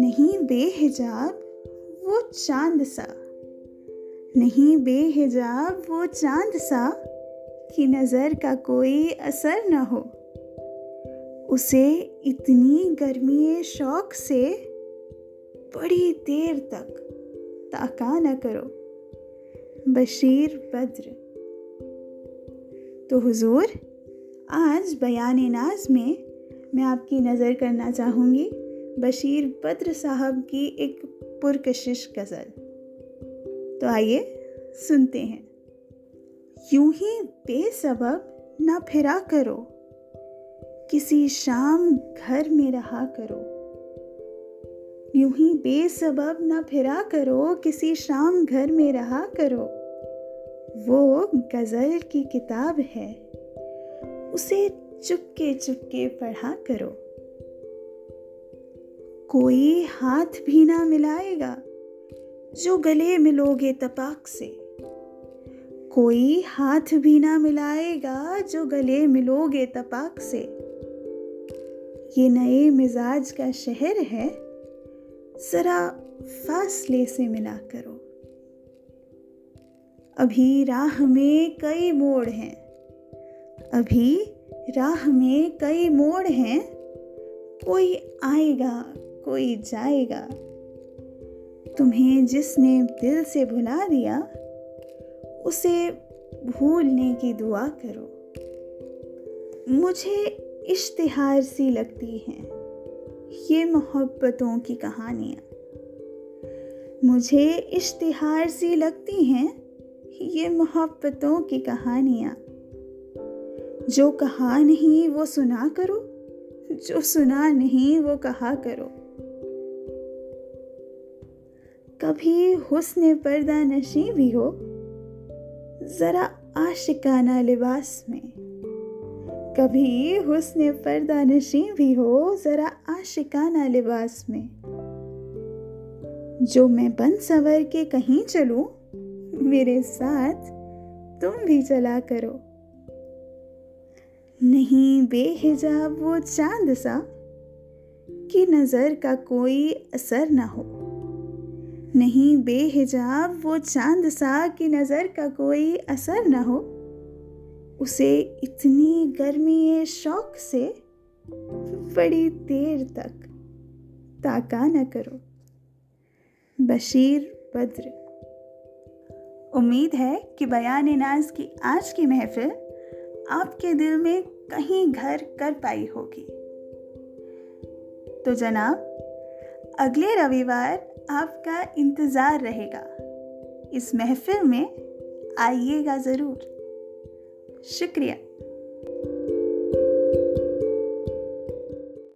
नहीं बेहिजाब वो चाँद सा। नहीं बेहिजाब वो चाँद सा कि नज़र का कोई असर न हो। उसे इतनी गर्मी शौक से बड़ी देर तक ताका न करो। बशीर बद्र। तो हुजूर, आज बयान नाज में मैं आपकी नज़र करना चाहूँगी। बशीर बद्र साहब की एक पुरकशिश गज़ल। तो आइए सुनते हैं। यूँ ही बेसबब ना फिरा करो। किसी शाम घर में रहा करो। यूँ ही बेसबब ना फिरा करो। किसी शाम घर में रहा करो। वो गज़ल की किताब है। उसे चुपके चुपके पढ़ा करो। कोई हाथ भी ना मिलाएगा, जो गले मिलोगे तपाक से। कोई हाथ भी ना मिलाएगा, जो गले मिलोगे तपाक से। ये नए मिजाज का शहर है, ज़रा फासले से मिला करो। अभी राह में कई मोड़ हैं, अभी राह में कई मोड़ हैं, कोई आएगा कोई जाएगा। तुम्हें जिसने दिल से भुला दिया, उसे भूलने की दुआ करो। मुझे इश्तिहार सी लगती हैं ये मोहब्बतों की कहानियाँ। मुझे इश्तिहार सी लगती हैं ये मोहब्बतों की कहानियाँ। जो कहा नहीं वो सुना करो, जो सुना नहीं वो कहा करो। कभी हुस्न पर्दा नशी भी हो, ज़रा आशिकाना लिबास में। कभी हुस्न पर्दा नशी भी हो, ज़रा आशिकाना लिबास में। जो मैं बन सवर के कहीं चलूँ, मेरे साथ तुम भी चला करो। नहीं बेहिजाब वो चाँद सा, कि नज़र का कोई असर ना हो। नहीं बेहिजाब वो चाँद सा की नज़र का कोई असर ना हो। उसे इतनी गर्मी शौक से बड़ी देर तक ताका न करो। बशीर बद्र। उम्मीद है कि बयान नाज की आज की महफिल आपके दिल में कहीं घर कर पाई होगी। तो जनाब अगले रविवार आपका इंतज़ार रहेगा। इस महफिल में आइएगा ज़रूर। शुक्रिया।